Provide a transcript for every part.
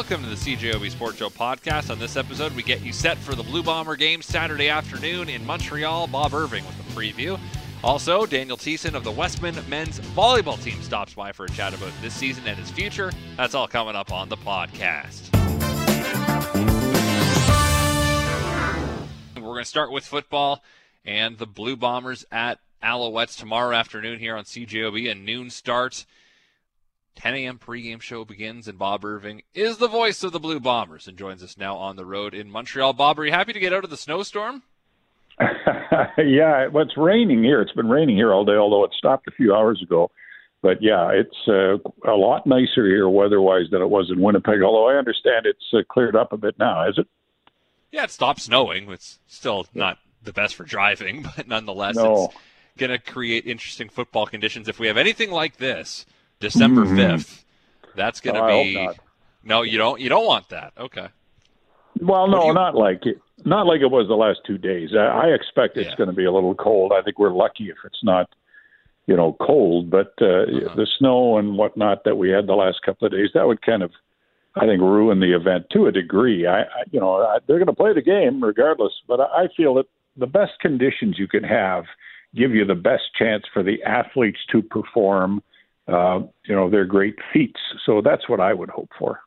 Welcome to the CJOB Sports Show podcast. On this episode, we get you set for the Blue Bomber game Saturday afternoon in Montreal. Bob Irving with the preview. Also, Daniel Thiessen of the Wesmen men's volleyball team stops by for a chat about this season and his future. That's all coming up on the podcast. We're going to start with football and the Blue Bombers at Alouettes tomorrow afternoon here on CJOB. A noon start. 10 a.m. pregame show begins, and Bob Irving is the voice of the Blue Bombers and joins us now on the road in Montreal. Bob, are you happy to get out of the snowstorm? yeah, well, it's raining here. It's been raining here all day, although it stopped a few hours ago. But yeah, it's uh, a lot nicer here weather-wise than it was in Winnipeg. Although I understand it's uh, cleared up a bit now, has it? Yeah, it stopped snowing. It's still not the best for driving, but nonetheless, no. it's going to create interesting football conditions. If we have anything like this December 5th mm-hmm. that's going to no, be. No, you don't. You don't want that. Okay. Well, no, you... not like it. Not like it was the last two days. I, I expect it's yeah. going to be a little cold. I think we're lucky if it's not, you know, cold. But uh, uh-huh. the snow and whatnot that we had the last couple of days, that would kind of, I think, ruin the event to a degree. I, I you know, I, they're going to play the game regardless. But I, I feel that the best conditions you can have give you the best chance for the athletes to perform. Uh, you know, their great feats. So that's what I would hope for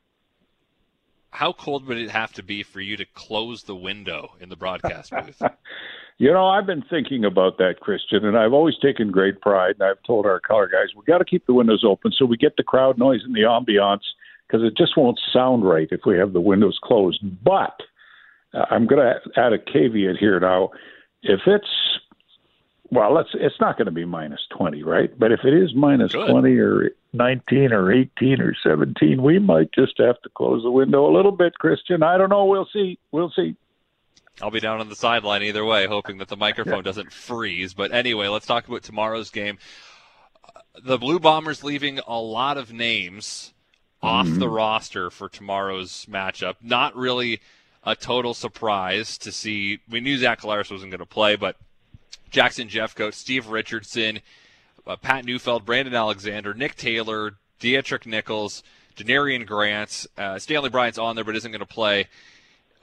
how cold would it have to be for you to close the window in the broadcast booth? you know, I've been thinking about that, Christian, and I've always taken great pride. And I've told our color guys, we got to keep the windows open so we get the crowd noise and the ambiance because it just won't sound right if we have the windows closed. But uh, I'm going to add a caveat here now. If it's well, let's it's not going to be minus 20, right? But if it is minus Good. 20 or 19 or 18 or 17, we might just have to close the window a little bit, Christian. I don't know. We'll see. We'll see. I'll be down on the sideline either way, hoping that the microphone yeah. doesn't freeze. But anyway, let's talk about tomorrow's game. The Blue Bombers leaving a lot of names off mm-hmm. the roster for tomorrow's matchup. Not really a total surprise to see. We knew Zach Collaros wasn't going to play, but Jackson Jeffcoat, Steve Richardson, uh, Pat Neufeld, Brandon Alexander, Nick Taylor, Deatrick Nichols, Janarion Grant. Uh, Stanley Bryant's on there but isn't going to play.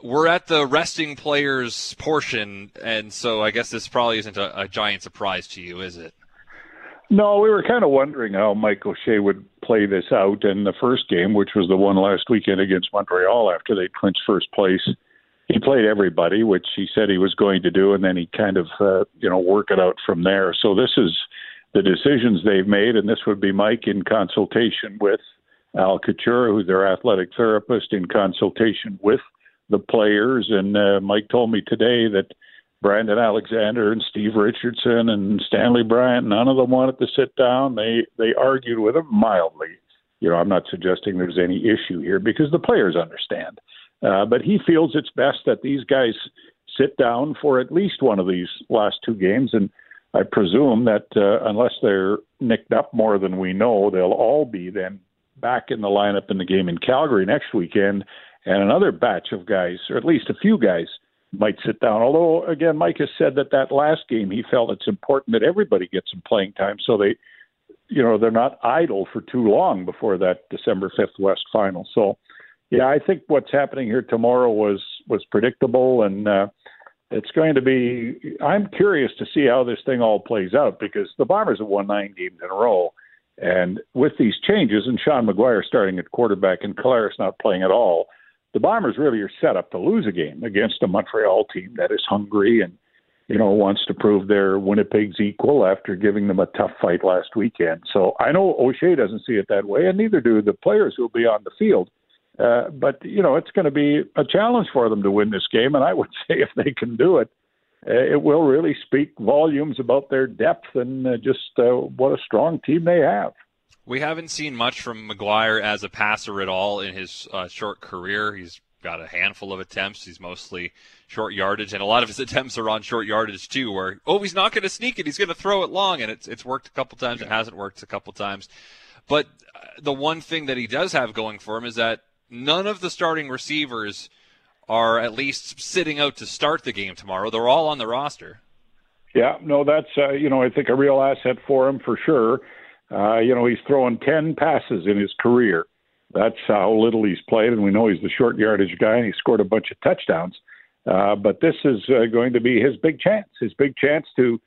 We're at the resting players portion, and so I guess this probably isn't a, a giant surprise to you, is it? No, we were kind of wondering how Mike O'Shea would play this out in the first game, which was the one last weekend against Montreal after they clinched first place he played everybody, which he said he was going to do, and then he kind of uh, you know work it out from there. So this is the decisions they've made, and this would be Mike in consultation with Al Couture, who's their athletic therapist, in consultation with the players. And uh, Mike told me today that Brandon Alexander and Steve Richardson and Stanley Bryant, none of them wanted to sit down. They they argued with him mildly. You know, I'm not suggesting there's any issue here because the players understand. Uh, but he feels it's best that these guys sit down for at least one of these last two games. And I presume that uh, unless they're nicked up more than we know, they'll all be then back in the lineup in the game in Calgary next weekend. And another batch of guys, or at least a few guys, might sit down. Although, again, Mike has said that that last game he felt it's important that everybody gets some playing time so they, you know, they're not idle for too long before that December 5th West final. So, yeah, I think what's happening here tomorrow was was predictable, and uh, it's going to be. I'm curious to see how this thing all plays out because the Bombers have won nine games in a row, and with these changes and Sean McGuire starting at quarterback and Collaros not playing at all, the Bombers really are set up to lose a game against a Montreal team that is hungry and you know wants to prove they're Winnipeg's equal after giving them a tough fight last weekend. So I know O'Shea doesn't see it that way, and neither do the players who will be on the field. Uh, but you know, it's going to be a challenge for them to win this game, and I would say if they can do it, uh, it will really speak volumes about their depth and uh, just uh, what a strong team they have. We haven't seen much from McGuire as a passer at all in his uh, short career. He's got a handful of attempts. He's mostly short yardage, and a lot of his attempts are on short yardage too. Where oh, he's not going to sneak it; he's going to throw it long, and it's it's worked a couple times. It hasn't worked a couple times. But the one thing that he does have going for him is that none of the starting receivers are at least sitting out to start the game tomorrow. They're all on the roster. Yeah, no, that's uh, you know I think a real asset for him for sure. Uh, you know he's thrown ten passes in his career, That's how little he's played, and we know he's the short yardage guy, and he scored a bunch of touchdowns. Uh, but this is uh, going to be his big chance, his big chance to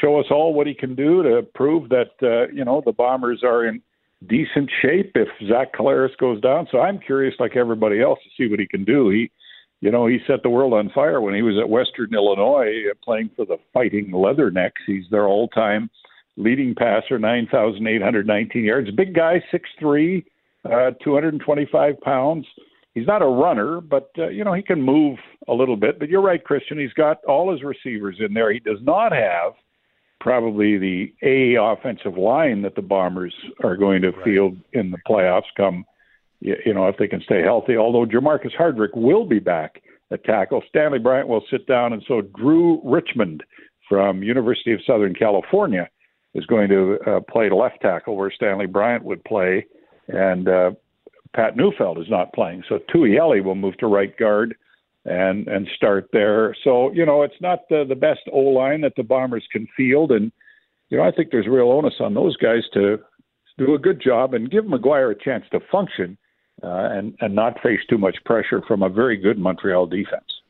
show us all what he can do to prove that uh, you know the Bombers are in decent shape if Zach Collaros goes down. So I'm curious, like everybody else, to see what he can do. He, you know, he set the world on fire when he was at Western Illinois uh, playing for the Fighting Leathernecks. He's their all-time leading passer, 9,819 yards. Big guy, six three, uh, 225 pounds. He's not a runner, but uh, you know he can move a little bit. But you're right, Christian. He's got all his receivers in there. He does not have probably the A offensive line that the Bombers are going to right. field in the playoffs come, you know, if they can stay healthy. Although Jermarcus Hardrick will be back at tackle, Stanley Bryant will sit down, and so Drew Richmond from University of Southern California is going to uh, play left tackle where Stanley Bryant would play, and uh, Pat Neufeld is not playing. So Tui Eli will move to right guard and and start there. So you know it's not the, the best O line that the Bombers can field, and you know I think there's real onus on those guys to do a good job and give McGuire a chance to function uh, and and not face too much pressure from a very good Montreal defense.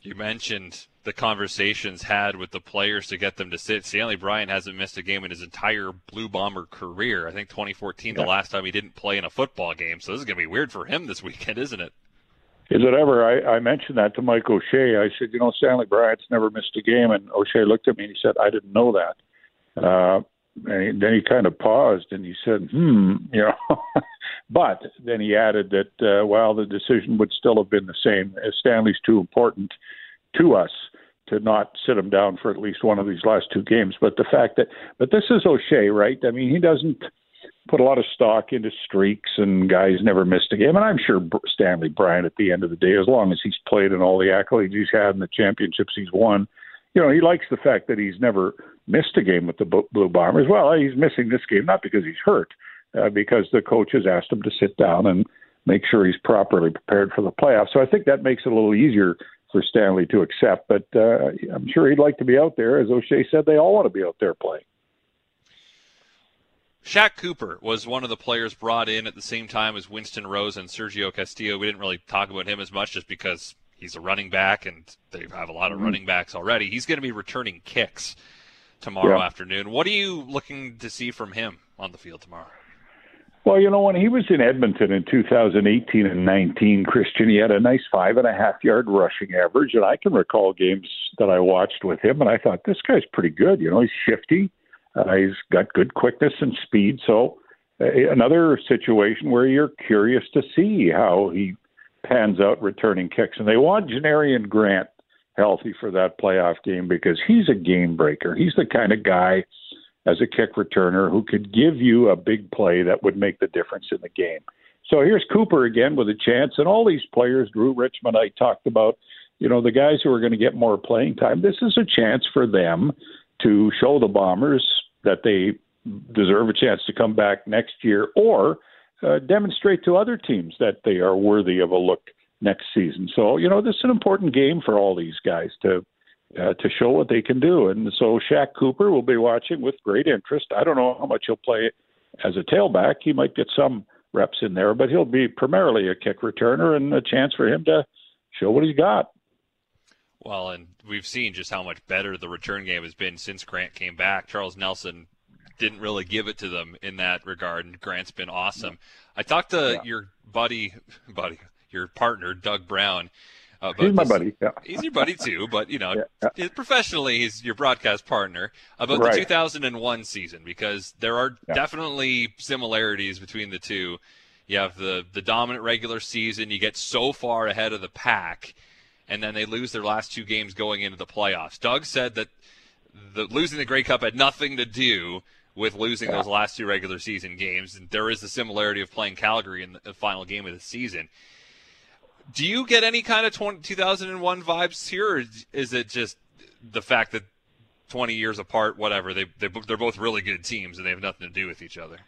You mentioned the conversations had with the players to get them to sit. Stanley Bryant hasn't missed a game in his entire Blue Bomber career. I think 2014, yeah. the last time he didn't play in a football game. So this is going to be weird for him this weekend, isn't it? Is it ever? I, I mentioned that to Mike O'Shea. I said, you know, Stanley Bryant's never missed a game, and O'Shea looked at me and he said, I didn't know that. Uh, and he, then he kind of paused and he said, hmm, you know. but then he added that, uh, well, the decision would still have been the same. as Stanley's too important to us to not sit him down for at least one of these last two games. But the fact that, but this is O'Shea, right? I mean, he doesn't put a lot of stock into streaks and guys never missed a game. And I'm sure Stanley Bryant, at the end of the day, as long as he's played and all the accolades he's had and the championships he's won, you know, he likes the fact that he's never missed a game with the Blue Bombers. Well, he's missing this game not because he's hurt, uh, because the coach has asked him to sit down and make sure he's properly prepared for the playoffs. So I think that makes it a little easier for Stanley to accept. But uh, I'm sure he'd like to be out there. As O'Shea said, they all want to be out there playing. Shaq Cooper was one of the players brought in at the same time as Winston Rose and Sergio Castillo. We didn't really talk about him as much just because he's a running back and they have a lot of mm-hmm. running backs already. He's going to be returning kicks tomorrow yeah. afternoon. What are you looking to see from him on the field tomorrow? Well, you know, when he was in Edmonton in 2018 and 19, Christian, he had a nice five and a half yard rushing average. And I can recall games that I watched with him, and I thought, this guy's pretty good. You know, he's shifty. Uh, he's got good quickness and speed. So uh, another situation where you're curious to see how he pans out returning kicks. And they want Janarion Grant healthy for that playoff game because he's a game breaker. He's the kind of guy as a kick returner who could give you a big play that would make the difference in the game. So here's Cooper again with a chance, and all these players, Drew Richmond, I talked about, you know, the guys who are going to get more playing time. This is a chance for them to show the Bombers that they deserve a chance to come back next year or uh, demonstrate to other teams that they are worthy of a look next season. So, you know, this is an important game for all these guys to uh, to show what they can do. And so Shaq Cooper will be watching with great interest. I don't know how much he'll play as a tailback. He might get some reps in there, but he'll be primarily a kick returner and a chance for him to show what he's got. Well, and we've seen just how much better the return game has been since Grant came back. Charles Nelson didn't really give it to them in that regard, and Grant's been awesome. I talked to yeah. your buddy, buddy, your partner, Doug Brown. Uh, he's my this, buddy. Yeah. He's your buddy too, but you know, yeah, yeah. professionally, he's your broadcast partner about right. the 2001 season because there are definitely similarities between the two. You have the the dominant regular season. You get so far ahead of the pack and then they lose their last two games going into the playoffs. Doug said that the losing the Grey Cup had nothing to do with losing yeah. those last two regular season games, and there is a similarity of playing Calgary in the final game of the season. Do you get any kind of 20, 2001 vibes here, or is it just the fact that 20 years apart, whatever, they, they, they're both really good teams and they have nothing to do with each other?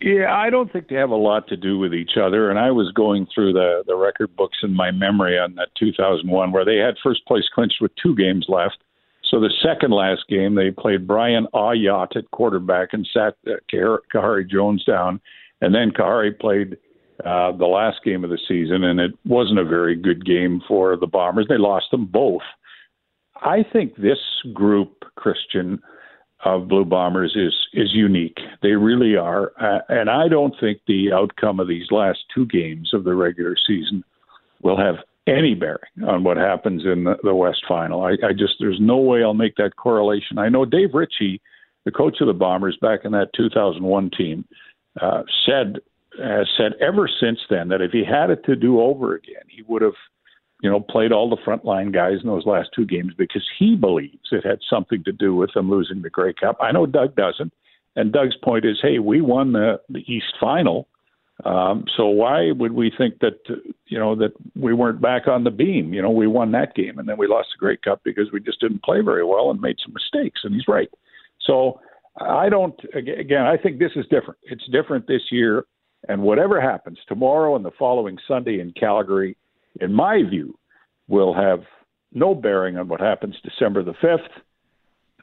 Yeah, I don't think they have a lot to do with each other. And I was going through the the record books in my memory on that 2001 where they had first place clinched with two games left. So the second last game, they played Brian Ayotte at quarterback and sat uh, Khari Jones down, and then Khari played uh, the last game of the season, and it wasn't a very good game for the Bombers. They lost them both. I think this group, Christian, of Blue Bombers is is unique. They really are, uh, and I don't think the outcome of these last two games of the regular season will have any bearing on what happens in the, the West Final. I, I just there's no way I'll make that correlation. I know Dave Ritchie, the coach of the Bombers back in that 2001 team, uh, said has said ever since then that if he had it to do over again, he would have, you know, played all the frontline guys in those last two games because he believes it had something to do with them losing the Grey Cup. I know Doug doesn't, and Doug's point is, hey, we won the, the East Final, um, so why would we think that you know that we weren't back on the beam? You know, we won that game and then we lost the Grey Cup because we just didn't play very well and made some mistakes. And he's right. So I don't. Again, I think this is different. It's different this year and whatever happens tomorrow and the following Sunday in Calgary, in my view, will have no bearing on what happens December the 5th.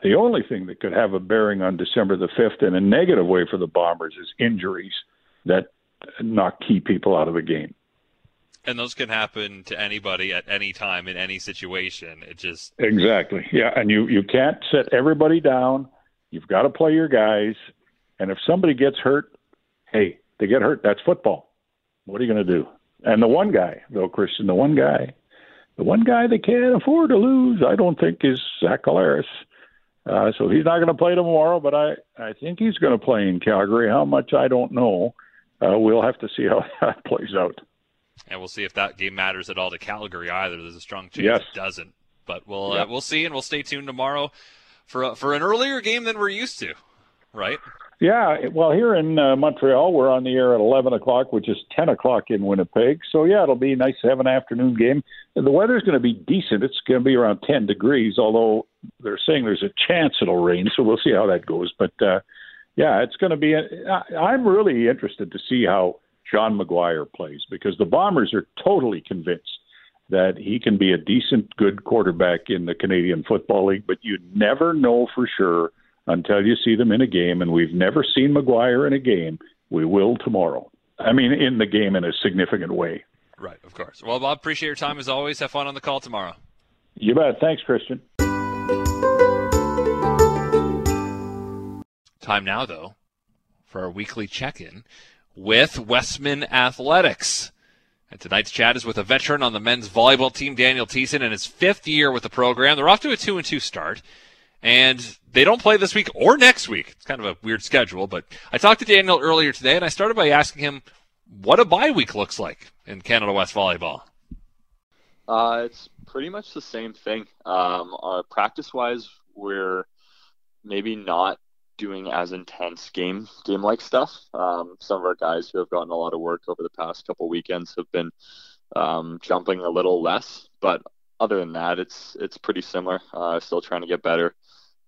The only thing that could have a bearing on December the 5th in a negative way for the Bombers is injuries that knock key people out of the game. And those can happen to anybody at any time in any situation. It just Exactly. Yeah, and you you can't set everybody down. You've got to play your guys. And if somebody gets hurt, hey, they get hurt. That's football. What are you going to do? And the one guy, though, Christian, the one guy, the one guy they can't afford to lose, I don't think is Zach Collaros. Uh, so he's not going to play tomorrow, but I, I think he's going to play in Calgary. How much, I don't know. Uh, we'll have to see how that plays out. And we'll see if that game matters at all to Calgary either. There's a strong chance yes. it doesn't. But we'll uh, we'll see, and we'll stay tuned tomorrow for for an earlier game than we're used to, right? Yeah, well, here in uh, Montreal, we're on the air at 11 o'clock, which is 10 o'clock in Winnipeg. So, yeah, it'll be nice to have an afternoon game. The weather's going to be decent. It's going to be around 10 degrees, although they're saying there's a chance it'll rain. So, we'll see how that goes. But, uh, yeah, it's going to be. A, I'm really interested to see how Sean McGuire plays because the Bombers are totally convinced that he can be a decent, good quarterback in the Canadian Football League, but you never know for sure until you see them in a game, and we've never seen McGuire in a game. We will tomorrow. I mean, in the game in a significant way. Right, of course. Well, Bob, appreciate your time as always. Have fun on the call tomorrow. You bet. Thanks, Christian. Time now, though, for our weekly check in with Wesmen Athletics. And tonight's chat is with a veteran on the men's volleyball team, Daniel Thiessen, in his fifth year with the program. They're off to a 2 and 2 start and they don't play this week or next week. It's kind of a weird schedule, but I talked to Daniel earlier today, and I started by asking him what a bye week looks like in Canada West volleyball. Uh, it's pretty much the same thing. Um, uh, practice-wise, we're maybe not doing as intense game game like stuff. Um, some of our guys who have gotten a lot of work over the past couple weekends have been um, jumping a little less, but other than that, it's it's pretty similar. Uh, still trying to get better.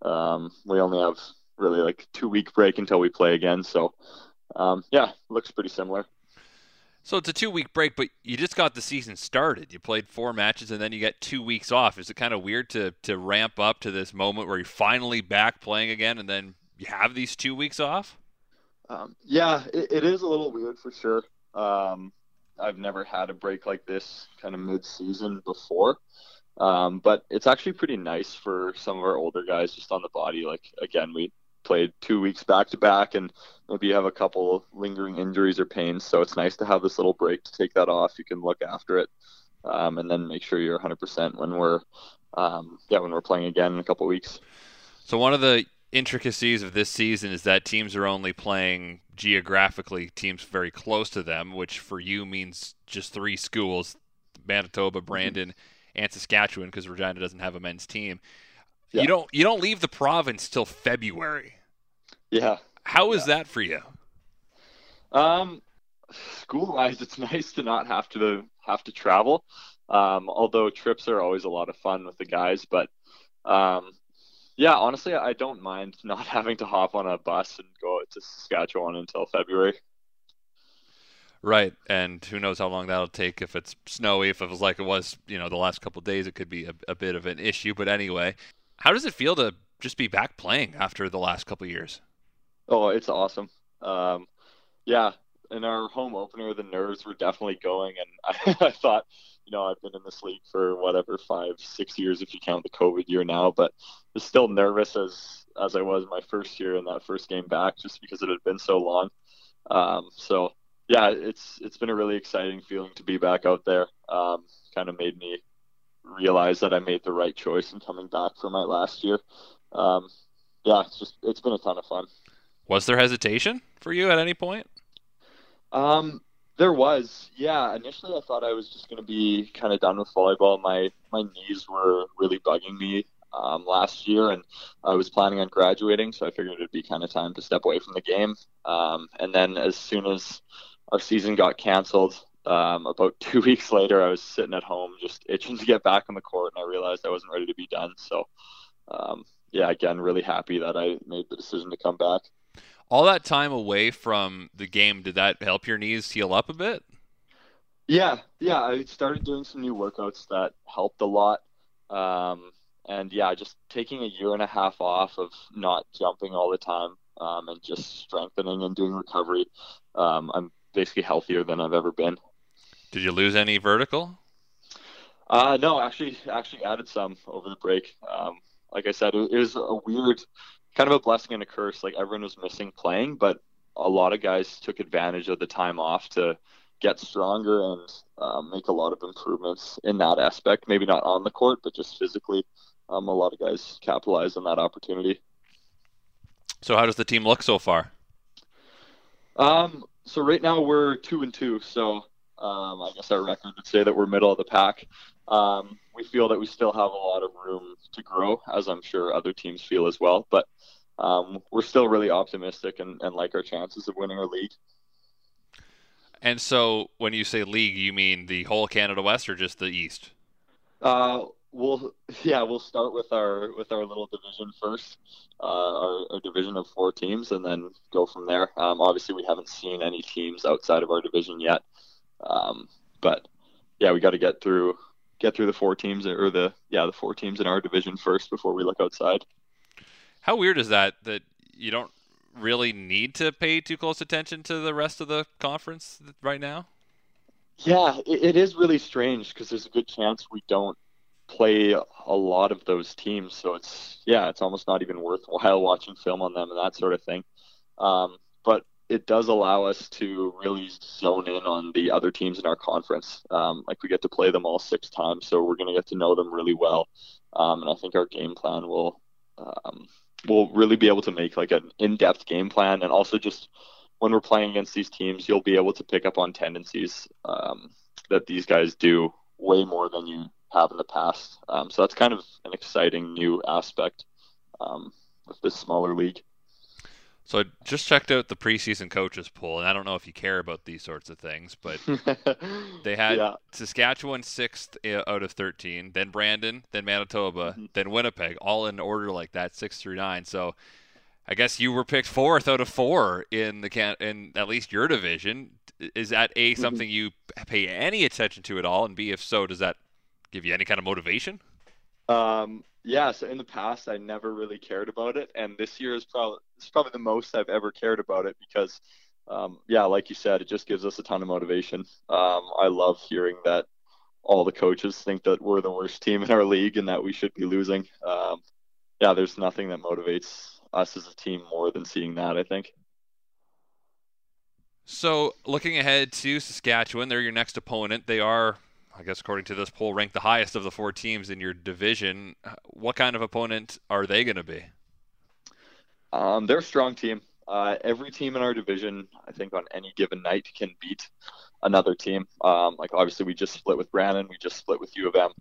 Um, we only have really like two week break until we play again, so um, yeah, looks pretty similar. So it's a two week break, but you just got the season started. You played four matches and then you get two weeks off. Is it kind of weird to to ramp up to this moment where you're finally back playing again and then you have these two weeks off? Um, yeah, it, it is a little weird for sure. Um, I've never had a break like this kind of mid season before. Um, but it's actually pretty nice for some of our older guys just on the body. Like again, we played two weeks back to back, and maybe you have a couple lingering injuries or pains. So it's nice to have this little break to take that off. You can look after it, um, and then make sure you're 100% when we're um, yeah when we're playing again in a couple weeks. So one of the intricacies of this season is that teams are only playing geographically teams very close to them, which for you means just three schools: Manitoba, Brandon. Mm-hmm and Saskatchewan because Regina doesn't have a men's team. Yeah. You don't you don't leave the province till February. Yeah. How is yeah. that for you? Um, school wise, it's nice to not have to have to travel. Um, although trips are always a lot of fun with the guys, but um, yeah, honestly, I don't mind not having to hop on a bus and go to Saskatchewan until February. Right, and who knows how long that'll take if it's snowy. If it was like it was, you know, the last couple days, it could be a, a, bit of an issue. But anyway, how does it feel to just be back playing after the last couple years? Oh, it's awesome. Um, yeah, in our home opener, the nerves were definitely going, and I, I thought, you know, I've been in this league for whatever five, six years if you count the COVID year now, but was still nervous as as I was my first year in that first game back, just because it had been so long. Um, so yeah, it's it's been a really exciting feeling to be back out there. Um, kind of made me realize that I made the right choice in coming back for my last year. Um, yeah, it's just it's been a ton of fun. Was there hesitation for you at any point? Um, there was, yeah. Initially, I thought I was just going to be kind of done with volleyball. My my knees were really bugging me um, last year, and I was planning on graduating, so I figured it'd be kind of time to step away from the game. Um, and then as soon as our season got canceled, um, about two weeks later, I was sitting at home just itching to get back on the court, and I realized I wasn't ready to be done. So, um, yeah, again, really happy that I made the decision to come back. All that time away from the game, did that help your knees heal up a bit? Yeah, yeah. I started doing some new workouts that helped a lot. Um, and yeah, just taking a year and a half off of not jumping all the time um, and just strengthening and doing recovery. Um, I'm basically healthier than I've ever been. Did you lose any vertical? Uh, no, actually, actually added some over the break. Um, like I said, it was a weird, kind of a blessing and a curse. Like everyone was missing playing, but a lot of guys took advantage of the time off to get stronger and um, make a lot of improvements in that aspect. Maybe not on the court, but just physically. Um, a lot of guys capitalized on that opportunity. So, how does the team look so far? Um, so right now we're two and two. So um, I guess our record would say that we're middle of the pack. Um, we feel that we still have a lot of room to grow, as I'm sure other teams feel as well. But um, we're still really optimistic and, and like our chances of winning our league. And so, when you say league, you mean the whole Canada West or just the East? Uh, we'll yeah, we'll start with our with our little division first, uh, our, our division of four teams, and then go from there. Um, obviously, we haven't seen any teams outside of our division yet, um, but yeah, we got to get through get through the four teams or the yeah the four teams in our division first before we look outside. How weird is that that you don't really need to pay too close attention to the rest of the conference right now? Yeah, it, it is really strange because there's a good chance we don't play a lot of those teams. So it's yeah, it's almost not even worthwhile watching film on them and that sort of thing. Um, but it does allow us to really zone in on the other teams in our conference. Um, like we get to play them all six times, so we're going to get to know them really well. Um, and I think our game plan will um, will really be able to make like an in-depth game plan, and also just when we're playing against these teams, you'll be able to pick up on tendencies um, that these guys do way more than you have in the past. Um, so that's kind of an exciting new aspect um, with this smaller league. So I just checked out the preseason coaches poll, and I don't know if you care about these sorts of things, but they had yeah. Saskatchewan sixth uh, out of thirteen, then Brandon, then Manitoba, mm-hmm. then Winnipeg, all in order like that, six through nine. So I guess you were picked fourth out of four in the can in at least your division. Is that a mm-hmm. something you pay any attention to at all? And b, if so, does that give you any kind of motivation? Um, yeah. So in the past, I never really cared about it, and this year is probably it's probably the most I've ever cared about it because, um, yeah, like you said, it just gives us a ton of motivation. Um, I love hearing that all the coaches think that we're the worst team in our league and that we should be losing. Um, yeah, there's nothing that motivates us as a team more than seeing that. I think. So, looking ahead to Saskatchewan, they're your next opponent. They are I guess according to this poll, ranked the highest of the four teams in your division. What kind of opponent are they going to be? Um, they're a strong team. Uh, every team in our division, I think, on any given night can beat another team. Um, like obviously, we just split with Brandon, we just split with U of M,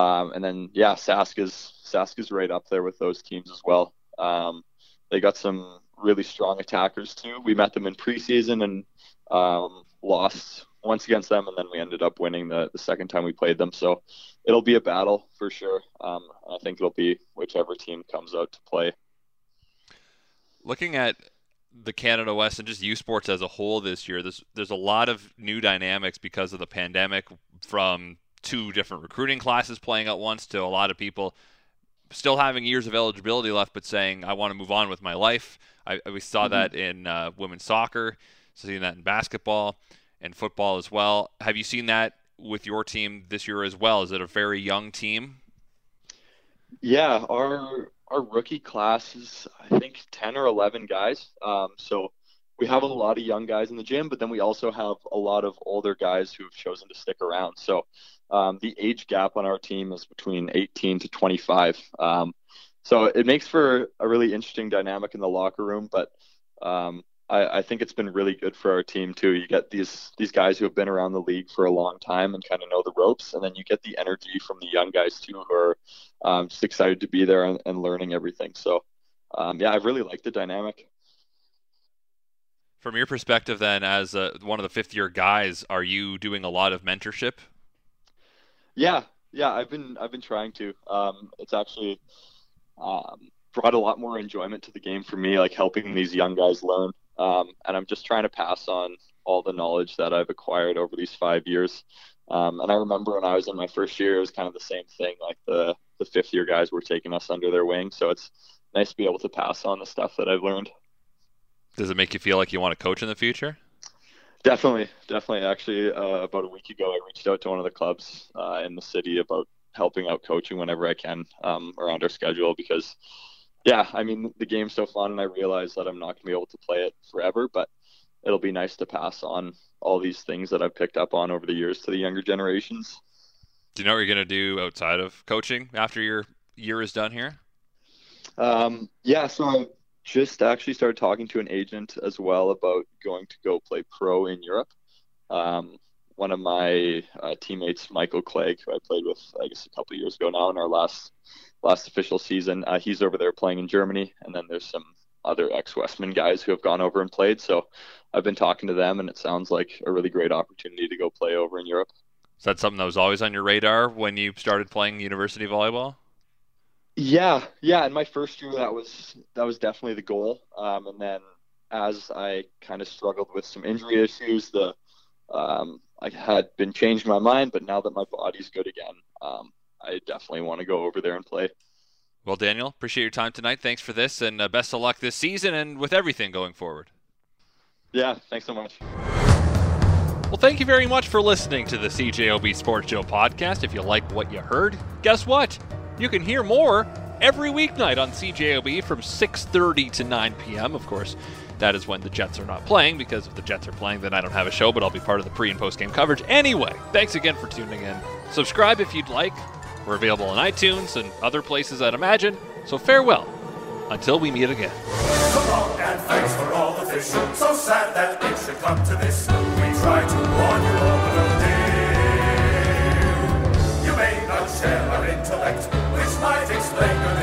um, and then yeah, Sask is Sask is right up there with those teams as well. Um, they got some really strong attackers too. We met them in preseason and um, lost once against them, and then we ended up winning the, the second time we played them. So it'll be a battle for sure. Um, I think it'll be whichever team comes out to play. Looking at the Canada West and just U Sports as a whole this year, there's there's a lot of new dynamics because of the pandemic, from two different recruiting classes playing at once to a lot of people still having years of eligibility left, but saying I want to move on with my life. I, we saw mm-hmm. that in uh, women's soccer Seeing that in basketball and football as well. Have you seen that with your team this year as well? Is it a very young team? Yeah, our our rookie class is I think ten or eleven guys. Um, so we have a lot of young guys in the gym, but then we also have a lot of older guys who have chosen to stick around. So um, the age gap on our team is between 18 to 25. Um, so it makes for a really interesting dynamic in the locker room, but um, I, I, think it's been really good for our team too. You get these these guys who have been around the league for a long time and kind of know the ropes, and then you get the energy from the young guys too, who are um, just excited to be there and, and learning everything. So um, yeah, I really like the dynamic. From your perspective, then, as uh, one of the fifth year guys, are you doing a lot of mentorship? Yeah, yeah, I've been I've been trying to. Um, it's actually um, brought a lot more enjoyment to the game for me, like helping these young guys learn. Um, and I'm just trying to pass on all the knowledge that I've acquired over these five years. Um, and I remember when I was in my first year, it was kind of the same thing. Like the the fifth year guys were taking us under their wing, so it's nice to be able to pass on the stuff that I've learned. Does it make you feel like you want to coach in the future? Definitely, definitely. Actually, uh, about a week ago, I reached out to one of the clubs uh, in the city about helping out coaching whenever I can um, around our schedule because, yeah, I mean the game's so fun, and I realize that I'm not going to be able to play it forever, but it'll be nice to pass on all these things that I've picked up on over the years to the younger generations. Do you know what you're going to do outside of coaching after your year is done here? Um, yeah, so I just actually started talking to an agent as well about going to go play pro in Europe. Um, one of my uh, teammates, Michael Clegg, who I played with, I guess, a couple years ago now in our last last official season, uh, he's over there playing in Germany, and then there's some other ex-Wesmen guys who have gone over and played. So I've been talking to them, and it sounds like a really great opportunity to go play over in Europe. Is that something that was always on your radar when you started playing university volleyball? Yeah, yeah. In my first year, that was that was definitely the goal. Um, and then as I kind of struggled with some injury issues, the um, I had been changing my mind. But now that my body's good again, um, I definitely want to go over there and play. Well, Daniel, appreciate your time tonight. Thanks for this, and uh, best of luck this season and with everything going forward. Yeah, thanks so much. Well, thank you very much for listening to the CJOB Sports Show podcast. If you like what you heard, guess what? You can hear more every weeknight on CJOB from 6:30 to 9 p.m. Of course, that is when the Jets are not playing because if the Jets are playing, then I don't have a show, but I'll be part of the pre and post game coverage anyway. Thanks again for tuning in. Subscribe if you'd like. We're available on iTunes and other places, I'd imagine. So farewell until we meet again. So long and thanks for all the fish. So sad that it should come to this. We try to warn you. You may not share our intellect, which might explain your